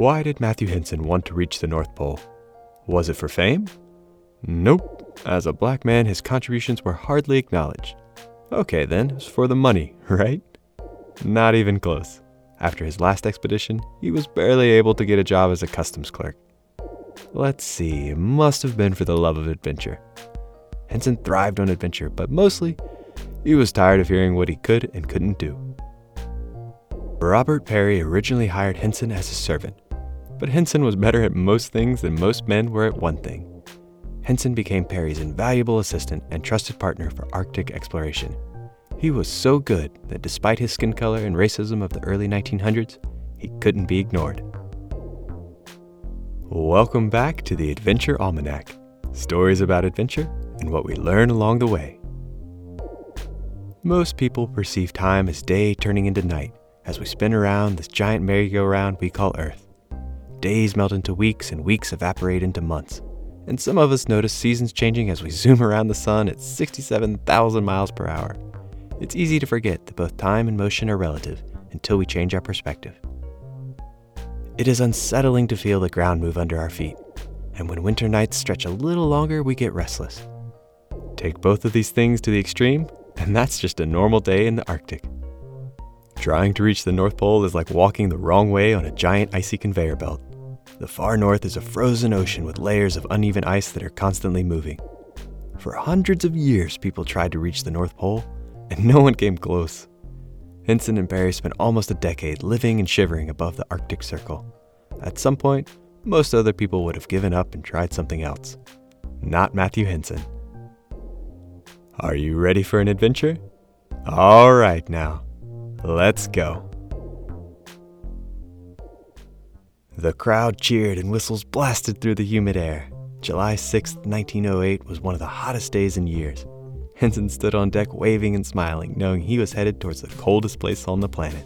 Why did Matthew Henson want to reach the North Pole? Was it for fame? Nope. As a black man, his contributions were hardly acknowledged. Okay, then, it's for the money, right? Not even close. After his last expedition, he was barely able to get a job as a customs clerk. Let's see, it must have been for the love of adventure. Henson thrived on adventure, but mostly, he was tired of hearing what he could and couldn't do. Robert Peary originally hired Henson as a servant, but Henson was better at most things than most men were at one thing. Henson became Peary's invaluable assistant and trusted partner for Arctic exploration. He was so good that despite his skin color and racism of the early 1900s, he couldn't be ignored. Welcome back to the Adventure Almanac stories about adventure and what we learn along the way. Most people perceive time as day turning into night as we spin around this giant merry-go-round we call Earth. Days melt into weeks and weeks evaporate into months. And some of us notice seasons changing as we zoom around the sun at 67,000 miles per hour. It's easy to forget that both time and motion are relative until we change our perspective. It is unsettling to feel the ground move under our feet, and when winter nights stretch a little longer, we get restless. Take both of these things to the extreme, and that's just a normal day in the Arctic. Trying to reach the North Pole is like walking the wrong way on a giant icy conveyor belt. The far north is a frozen ocean with layers of uneven ice that are constantly moving. For hundreds of years, people tried to reach the North Pole, and no one came close. Henson and Peary spent almost a decade living and shivering above the Arctic Circle. At some point, most other people would have given up and tried something else. Not Matthew Henson. Are you ready for an adventure? All right, now, let's go. The crowd cheered and whistles blasted through the humid air. July 6, 1908 was one of the hottest days in years. Henson stood on deck waving and smiling, knowing he was headed towards the coldest place on the planet.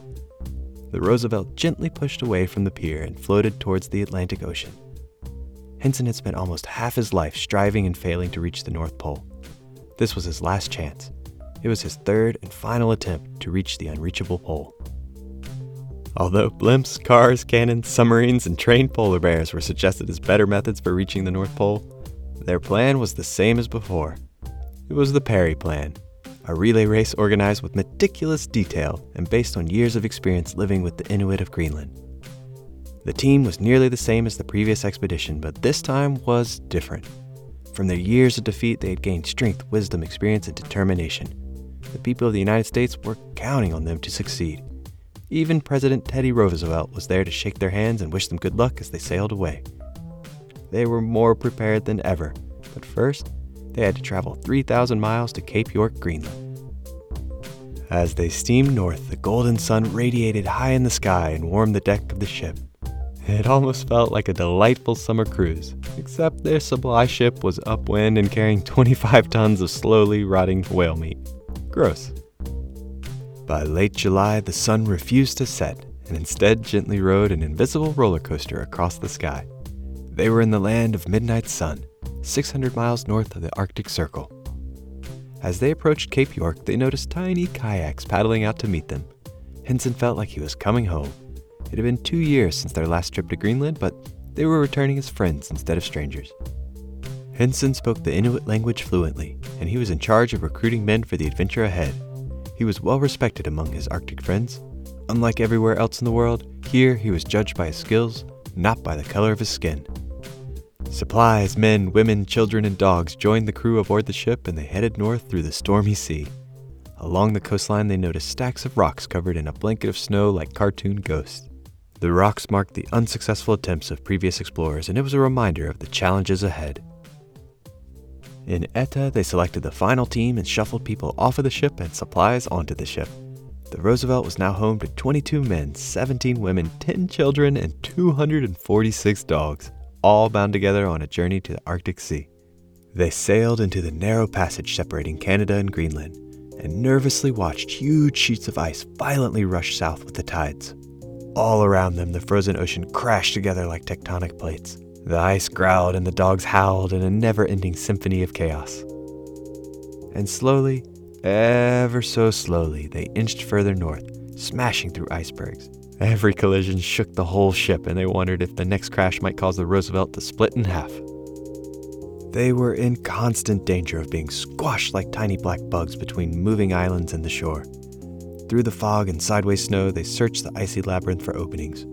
The Roosevelt gently pushed away from the pier and floated towards the Atlantic Ocean. Henson had spent almost half his life striving and failing to reach the North Pole. This was his last chance. It was his third and final attempt to reach the unreachable pole. Although blimps, cars, cannons, submarines, and trained polar bears were suggested as better methods for reaching the North Pole, their plan was the same as before. It was the Peary Plan, a relay race organized with meticulous detail and based on years of experience living with the Inuit of Greenland. The team was nearly the same as the previous expedition, but this time was different. From their years of defeat, they had gained strength, wisdom, experience, and determination. The people of the United States were counting on them to succeed. Even President Teddy Roosevelt was there to shake their hands and wish them good luck as they sailed away. They were more prepared than ever, but first, they had to travel 3,000 miles to Cape York, Greenland. As they steamed north, the golden sun radiated high in the sky and warmed the deck of the ship. It almost felt like a delightful summer cruise, except their supply ship was upwind and carrying 25 tons of slowly rotting whale meat. Gross. By late July, the sun refused to set and instead gently rode an invisible roller coaster across the sky. They were in the land of midnight sun, 600 miles north of the Arctic Circle. As they approached Cape York, they noticed tiny kayaks paddling out to meet them. Henson felt like he was coming home. It had been two years since their last trip to Greenland, but they were returning as friends instead of strangers. Henson spoke the Inuit language fluently, and he was in charge of recruiting men for the adventure ahead. He was well respected among his Arctic friends. Unlike everywhere else in the world, here he was judged by his skills, not by the color of his skin. Supplies, men, women, children, and dogs joined the crew aboard the ship and they headed north through the stormy sea. Along the coastline, they noticed stacks of rocks covered in a blanket of snow like cartoon ghosts. The rocks marked the unsuccessful attempts of previous explorers, and it was a reminder of the challenges ahead. In Etah, they selected the final team and shuffled people off of the ship and supplies onto the ship. The Roosevelt was now home to 22 men, 17 women, 10 children, and 246 dogs, all bound together on a journey to the Arctic Sea. They sailed into the narrow passage separating Canada and Greenland and nervously watched huge sheets of ice violently rush south with the tides. All around them, the frozen ocean crashed together like tectonic plates. The ice growled and the dogs howled in a never ending symphony of chaos. And slowly, ever so slowly, they inched further north, smashing through icebergs, Every collision shook the whole ship, and they wondered if the next crash might cause the Roosevelt to split in half. They were in constant danger of being squashed like tiny black bugs between moving islands and the shore. Through the fog and sideways snow, they searched the icy labyrinth for openings.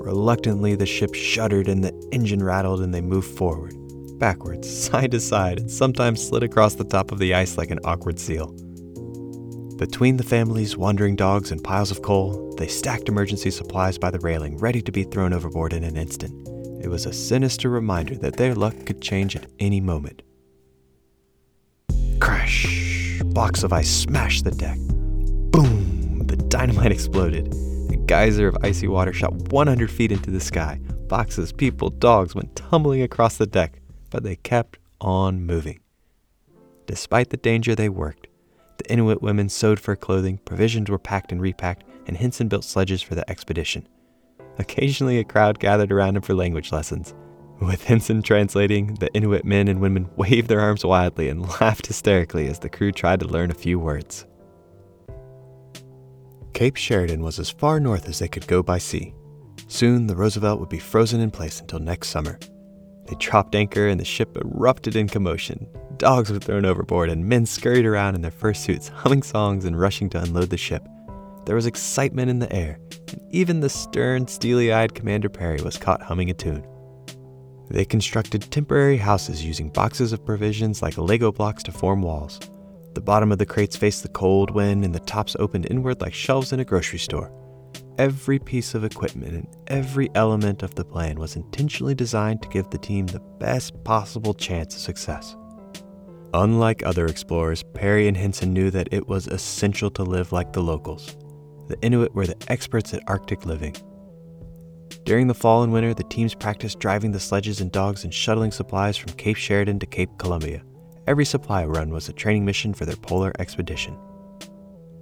Reluctantly, the ship shuddered and the engine rattled, and they moved forward, backwards, side to side, and sometimes slid across the top of the ice like an awkward seal. Between the family's wandering dogs and piles of coal, they stacked emergency supplies by the railing, ready to be thrown overboard in an instant. It was a sinister reminder that their luck could change at any moment. Crash! Blocks of ice smashed the deck. Boom! The dynamite exploded. A geyser of icy water shot 100 feet into the sky. Boxes, people, dogs went tumbling across the deck, but they kept on moving. Despite the danger, they worked. The Inuit women sewed fur clothing, provisions were packed and repacked, and Henson built sledges for the expedition. Occasionally, a crowd gathered around him for language lessons. With Henson translating, the Inuit men and women waved their arms wildly and laughed hysterically as the crew tried to learn a few words. Cape Sheridan was as far north as they could go by sea. Soon, the Roosevelt would be frozen in place until next summer. They dropped anchor and the ship erupted in commotion. Dogs were thrown overboard and men scurried around in their fursuits, humming songs and rushing to unload the ship. There was excitement in the air, and even the stern, steely eyed Commander Peary was caught humming a tune. They constructed temporary houses using boxes of provisions like Lego blocks to form walls. The bottom of the crates faced the cold wind, and the tops opened inward like shelves in a grocery store. Every piece of equipment and every element of the plan was intentionally designed to give the team the best possible chance of success. Unlike other explorers, Peary and Henson knew that it was essential to live like the locals. The Inuit were the experts at Arctic living. During the fall and winter, the teams practiced driving the sledges and dogs and shuttling supplies from Cape Sheridan to Cape Columbia. Every supply run was a training mission for their polar expedition.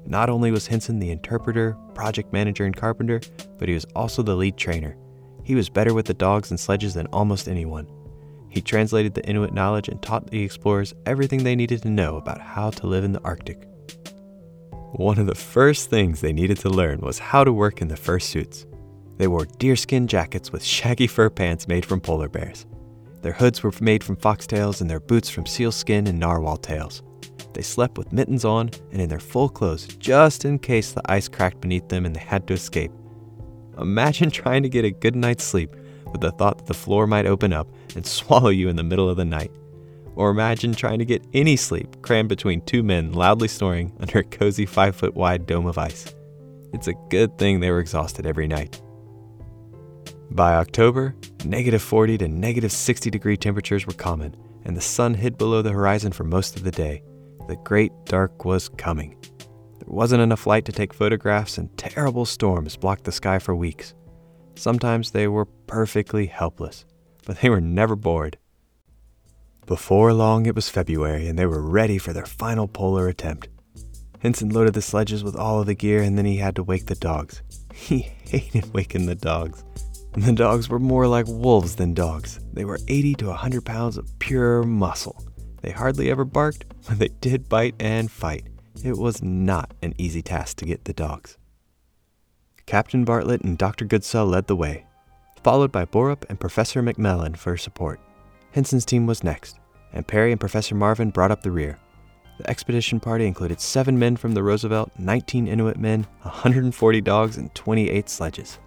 Not only was Henson the interpreter, project manager, and carpenter, but he was also the lead trainer. He was better with the dogs and sledges than almost anyone. He translated the Inuit knowledge and taught the explorers everything they needed to know about how to live in the Arctic. One of the first things they needed to learn was how to work in the fur suits. They wore deerskin jackets with shaggy fur pants made from polar bears. Their hoods were made from foxtails and their boots from seal skin and narwhal tails. They slept with mittens on and in their full clothes just in case the ice cracked beneath them and they had to escape. Imagine trying to get a good night's sleep with the thought that the floor might open up and swallow you in the middle of the night. Or imagine trying to get any sleep crammed between two men loudly snoring under a cozy five foot wide dome of ice. It's a good thing they were exhausted every night. By October, negative 40 to negative 60 degree temperatures were common, and the sun hid below the horizon for most of the day. The great dark was coming. There wasn't enough light to take photographs, and terrible storms blocked the sky for weeks. Sometimes they were perfectly helpless, but they were never bored. Before long, it was February, and they were ready for their final polar attempt. Henson loaded the sledges with all of the gear, and then he had to wake the dogs. He hated waking the dogs. And the dogs were more like wolves than dogs. They were 80 to 100 pounds of pure muscle. They hardly ever barked, but they did bite and fight. It was not an easy task to get the dogs. Captain Bartlett and Dr. Goodsell led the way, followed by Borup and Professor MacMillan for support. Henson's team was next, and Peary and Professor Marvin brought up the rear. The expedition party included seven men from the Roosevelt, 19 Inuit men, 140 dogs, and 28 sledges.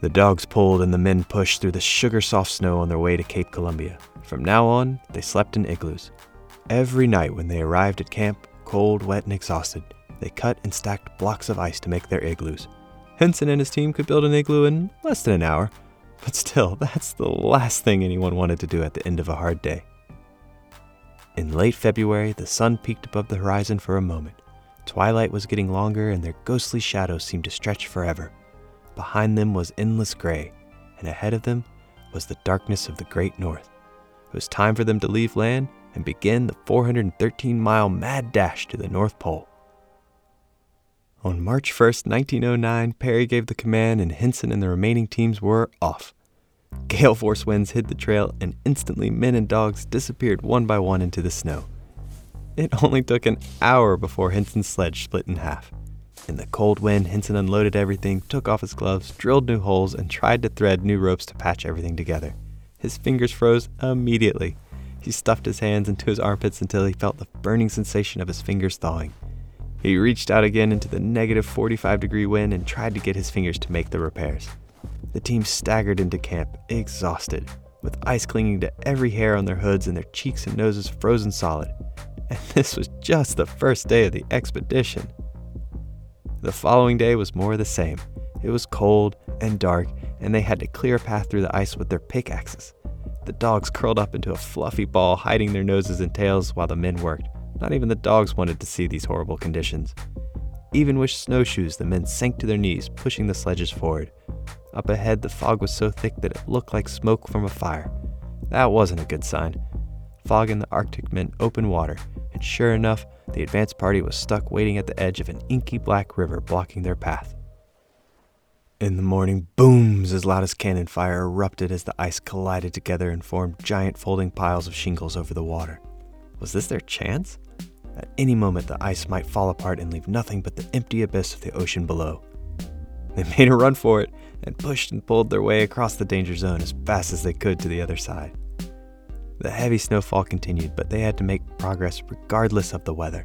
The dogs pulled and the men pushed through the sugar soft snow on their way to Cape Columbia. From now on, they slept in igloos. Every night when they arrived at camp, cold, wet, and exhausted, they cut and stacked blocks of ice to make their igloos. Henson and his team could build an igloo in less than an hour, but still, that's the last thing anyone wanted to do at the end of a hard day. In late February, the sun peeked above the horizon for a moment. Twilight was getting longer, and their ghostly shadows seemed to stretch forever. Behind them was endless gray, and ahead of them was the darkness of the great north. It was time for them to leave land and begin the 413 mile mad dash to the North Pole. On March 1, 1909, Peary gave the command, and Henson and the remaining teams were off. Gale force winds hid the trail, and instantly men and dogs disappeared one by one into the snow. It only took an hour before Henson's sledge split in half. In the cold wind, Henson unloaded everything, took off his gloves, drilled new holes, and tried to thread new ropes to patch everything together. His fingers froze immediately. He stuffed his hands into his armpits until he felt the burning sensation of his fingers thawing. He reached out again into the negative 45 degree wind and tried to get his fingers to make the repairs. The team staggered into camp, exhausted, with ice clinging to every hair on their hoods and their cheeks and noses frozen solid. And this was just the first day of the expedition. The following day was more of the same. It was cold and dark, and they had to clear a path through the ice with their pickaxes. The dogs curled up into a fluffy ball, hiding their noses and tails while the men worked. Not even the dogs wanted to see these horrible conditions. Even with snowshoes, the men sank to their knees, pushing the sledges forward. Up ahead, the fog was so thick that it looked like smoke from a fire. That wasn't a good sign. Fog in the Arctic meant open water, and sure enough, the advance party was stuck waiting at the edge of an inky black river blocking their path. In the morning, booms as loud as cannon fire erupted as the ice collided together and formed giant folding piles of shingles over the water. Was this their chance? At any moment, the ice might fall apart and leave nothing but the empty abyss of the ocean below. They made a run for it and pushed and pulled their way across the danger zone as fast as they could to the other side. The heavy snowfall continued, but they had to make progress regardless of the weather.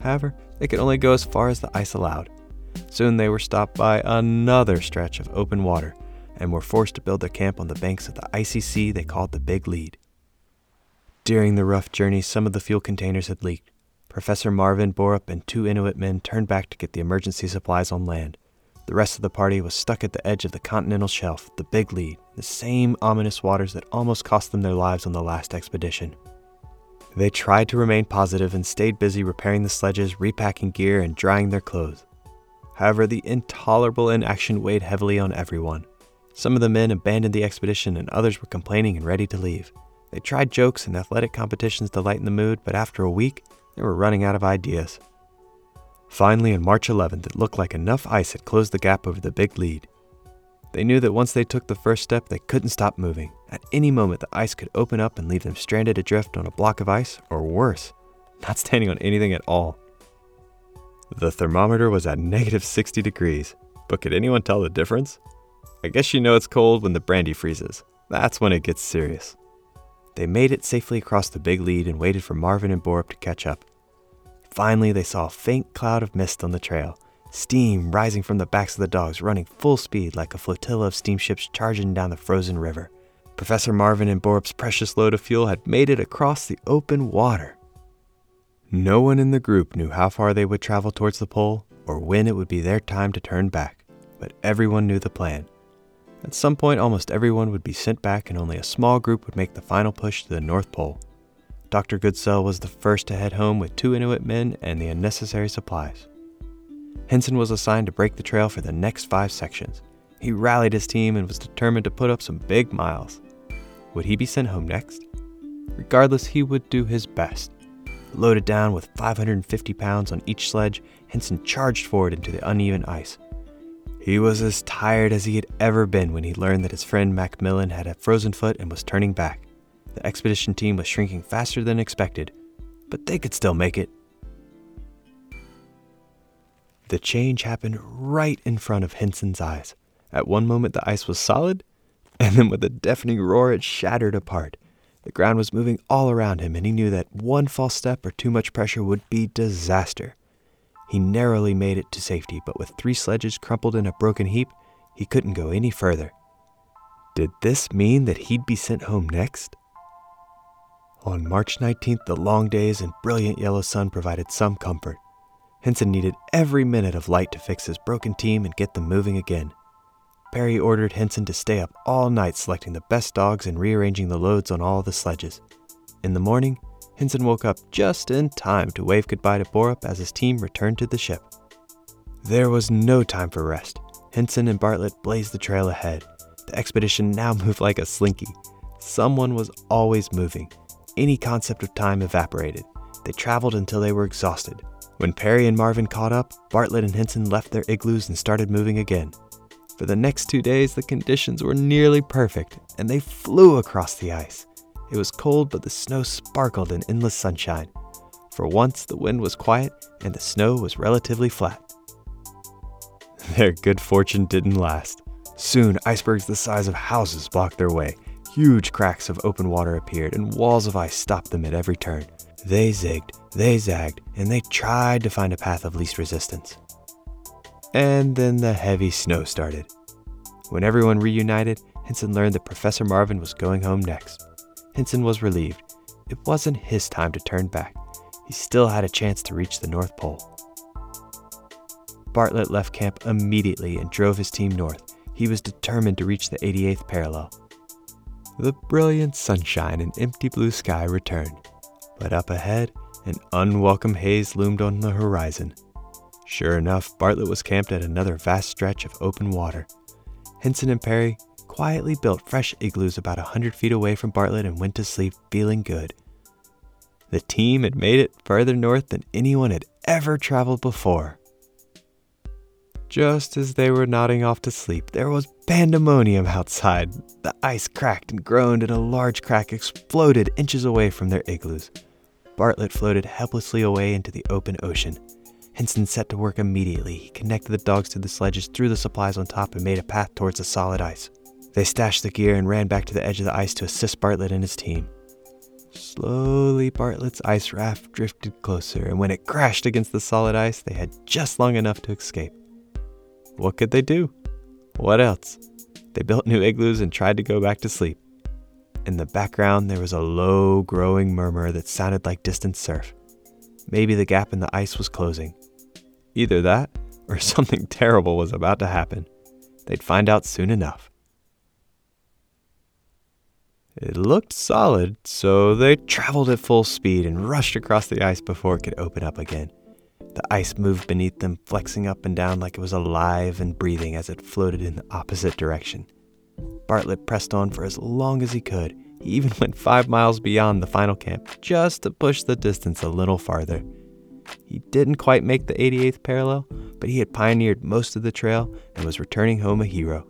However, they could only go as far as the ice allowed. Soon they were stopped by another stretch of open water and were forced to build their camp on the banks of the icy sea they called the Big Lead. During the rough journey, some of the fuel containers had leaked. Professor Marvin Borup and two Inuit men turned back to get the emergency supplies on land. The rest of the party was stuck at the edge of the continental shelf, the Big Lead, the same ominous waters that almost cost them their lives on the last expedition. They tried to remain positive and stayed busy repairing the sledges, repacking gear, and drying their clothes. However, the intolerable inaction weighed heavily on everyone. Some of the men abandoned the expedition, and others were complaining and ready to leave. They tried jokes and athletic competitions to lighten the mood, but after a week, they were running out of ideas. Finally, on March 11th, it looked like enough ice had closed the gap over the big lead. They knew that once they took the first step, they couldn't stop moving. At any moment, the ice could open up and leave them stranded adrift on a block of ice, or worse, not standing on anything at all. The thermometer was at negative 60 degrees, but could anyone tell the difference? I guess you know it's cold when the brandy freezes. That's when it gets serious. They made it safely across the big lead and waited for Marvin and Borup to catch up. Finally, they saw a faint cloud of mist on the trail, steam rising from the backs of the dogs, running full speed like a flotilla of steamships charging down the frozen river. Professor Marvin and Borup's precious load of fuel had made it across the open water. No one in the group knew how far they would travel towards the pole or when it would be their time to turn back, but everyone knew the plan. At some point, almost everyone would be sent back, and only a small group would make the final push to the North Pole. Dr. Goodsell was the first to head home with two Inuit men and the unnecessary supplies. Henson was assigned to break the trail for the next five sections. He rallied his team and was determined to put up some big miles. Would he be sent home next? Regardless, he would do his best. Loaded down with 550 pounds on each sledge, Henson charged forward into the uneven ice. He was as tired as he had ever been when he learned that his friend MacMillan had a frozen foot and was turning back. The expedition team was shrinking faster than expected, but they could still make it. The change happened right in front of Henson's eyes. At one moment, the ice was solid, and then with a deafening roar, it shattered apart. The ground was moving all around him, and he knew that one false step or too much pressure would be disaster. He narrowly made it to safety, but with three sledges crumpled in a broken heap, he couldn't go any further. Did this mean that he'd be sent home next? On March 19th, the long days and brilliant yellow sun provided some comfort. Henson needed every minute of light to fix his broken team and get them moving again. Peary ordered Henson to stay up all night selecting the best dogs and rearranging the loads on all the sledges. In the morning, Henson woke up just in time to wave goodbye to Borup as his team returned to the ship. There was no time for rest. Henson and Bartlett blazed the trail ahead. The expedition now moved like a slinky. Someone was always moving, any concept of time evaporated. They traveled until they were exhausted. When Peary and Marvin caught up, Bartlett and Henson left their igloos and started moving again. For the next two days, the conditions were nearly perfect, and they flew across the ice. It was cold, but the snow sparkled in endless sunshine. For once, the wind was quiet and the snow was relatively flat. Their good fortune didn't last. Soon, icebergs the size of houses blocked their way. Huge cracks of open water appeared, and walls of ice stopped them at every turn. They zigged, they zagged, and they tried to find a path of least resistance. And then the heavy snow started. When everyone reunited, Henson learned that Professor Marvin was going home next. Henson was relieved. It wasn't his time to turn back. He still had a chance to reach the North Pole. Bartlett left camp immediately and drove his team north. He was determined to reach the 88th parallel. The brilliant sunshine and empty blue sky returned, but up ahead, an unwelcome haze loomed on the horizon. Sure enough, Bartlett was camped at another vast stretch of open water. Henson and Peary quietly built fresh igloos about a hundred feet away from Bartlett and went to sleep feeling good. The team had made it further north than anyone had ever traveled before. Just as they were nodding off to sleep, there was pandemonium outside. The ice cracked and groaned, and a large crack exploded inches away from their igloos. Bartlett floated helplessly away into the open ocean. Henson set to work immediately. He connected the dogs to the sledges, threw the supplies on top, and made a path towards the solid ice. They stashed the gear and ran back to the edge of the ice to assist Bartlett and his team. Slowly, Bartlett's ice raft drifted closer, and when it crashed against the solid ice, they had just long enough to escape. What could they do? What else? They built new igloos and tried to go back to sleep. In the background, there was a low, growing murmur that sounded like distant surf. Maybe the gap in the ice was closing. Either that, or something terrible was about to happen. They'd find out soon enough. It looked solid, so they traveled at full speed and rushed across the ice before it could open up again. The ice moved beneath them, flexing up and down like it was alive and breathing as it floated in the opposite direction. Bartlett pressed on for as long as he could. He even went five miles beyond the final camp just to push the distance a little farther. He didn't quite make the 88th parallel, but he had pioneered most of the trail and was returning home a hero.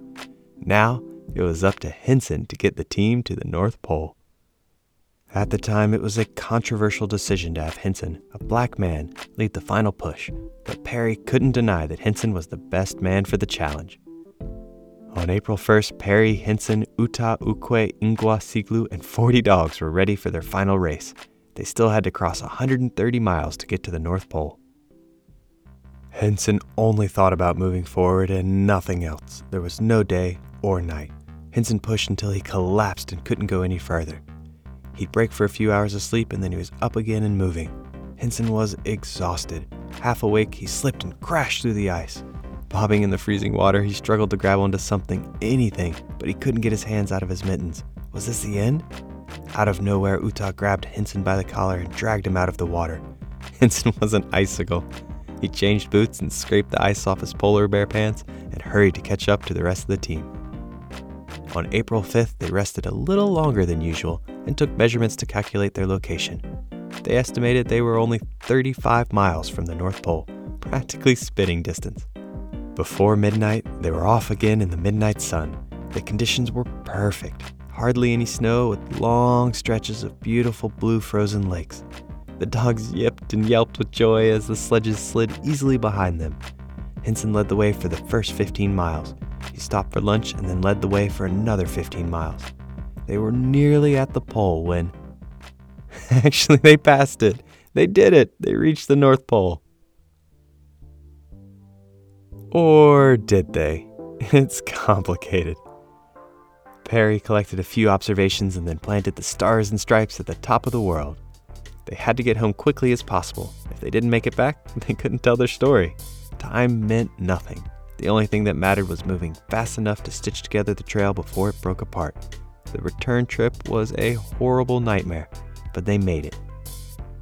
Now it was up to Henson to get the team to the North Pole. At the time, it was a controversial decision to have Henson, a black man, lead the final push, but Peary couldn't deny that Henson was the best man for the challenge. On April 1st, Peary, Henson, Ootah, Ukwe, Ingwa, Siglu, and 40 dogs were ready for their final race. They still had to cross 130 miles to get to the North Pole. Henson only thought about moving forward and nothing else. There was no day or night. Henson pushed until he collapsed and couldn't go any further. He'd break for a few hours of sleep and then he was up again and moving. Henson was exhausted. Half awake, he slipped and crashed through the ice. Bobbing in the freezing water, he struggled to grab onto something, anything, but he couldn't get his hands out of his mittens. Was this the end? Out of nowhere, Ootah grabbed Henson by the collar and dragged him out of the water. Henson was an icicle. He changed boots and scraped the ice off his polar bear pants and hurried to catch up to the rest of the team. On April 5th, they rested a little longer than usual and took measurements to calculate their location. They estimated they were only 35 miles from the North Pole, practically spitting distance. Before midnight, they were off again in the midnight sun. The conditions were perfect hardly any snow with long stretches of beautiful blue frozen lakes. The dogs yipped and yelped with joy as the sledges slid easily behind them. Henson led the way for the first 15 miles. He stopped for lunch and then led the way for another 15 miles. They were nearly at the pole when. Actually, they passed it. They did it. They reached the North Pole. Or did they? It's complicated. Peary collected a few observations and then planted the stars and stripes at the top of the world. They had to get home quickly as possible. If they didn't make it back, they couldn't tell their story. Time meant nothing. The only thing that mattered was moving fast enough to stitch together the trail before it broke apart. The return trip was a horrible nightmare, but they made it.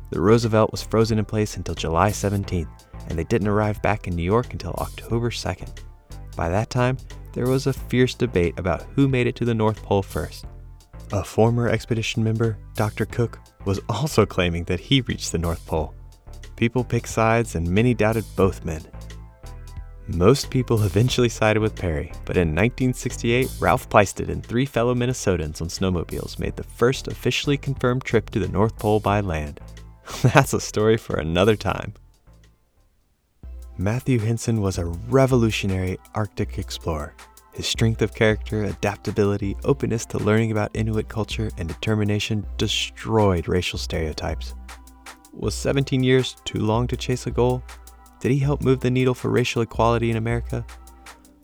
The Roosevelt was frozen in place until July 17th, and they didn't arrive back in New York until October 2nd. By that time, there was a fierce debate about who made it to the North Pole first. A former expedition member, Dr. Cook, was also claiming that he reached the North Pole. People picked sides, and many doubted both men. Most people eventually sided with Peary, but in 1968, Ralph Plaisted and three fellow Minnesotans on snowmobiles made the first officially confirmed trip to the North Pole by land. That's a story for another time. Matthew Henson was a revolutionary Arctic explorer. His strength of character, adaptability, openness to learning about Inuit culture, and determination destroyed racial stereotypes. Was 17 years too long to chase a goal? Did he help move the needle for racial equality in America?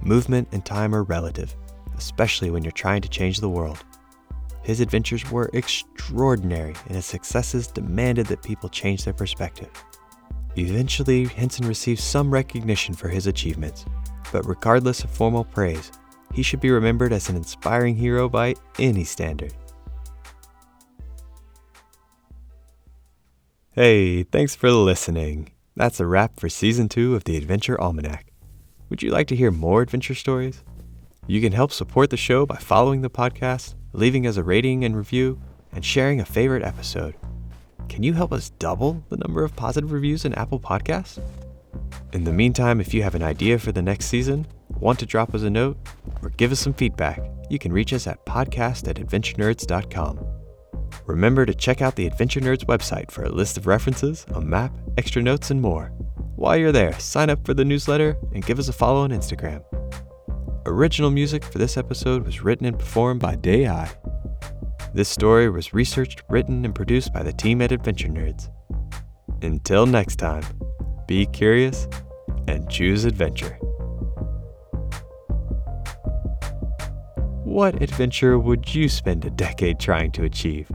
Movement and time are relative, especially when you're trying to change the world. His adventures were extraordinary, and his successes demanded that people change their perspective. Eventually, Henson received some recognition for his achievements, but regardless of formal praise, he should be remembered as an inspiring hero by any standard. Hey, thanks for listening. That's a wrap for season two of the Adventure Almanac. Would you like to hear more adventure stories? You can help support the show by following the podcast, leaving us a rating and review, and sharing a favorite episode. Can you help us double the number of positive reviews in Apple Podcasts? In the meantime, if you have an idea for the next season, want to drop us a note, or give us some feedback, you can reach us at podcast at adventurenerds.com. Remember to check out the Adventure Nerds website for a list of references, a map, extra notes, and more. While you're there, sign up for the newsletter and give us a follow on Instagram. Original music for this episode was written and performed by Day I. This story was researched, written, and produced by the team at Adventure Nerds. Until next time, be curious and choose adventure. What adventure would you spend a decade trying to achieve?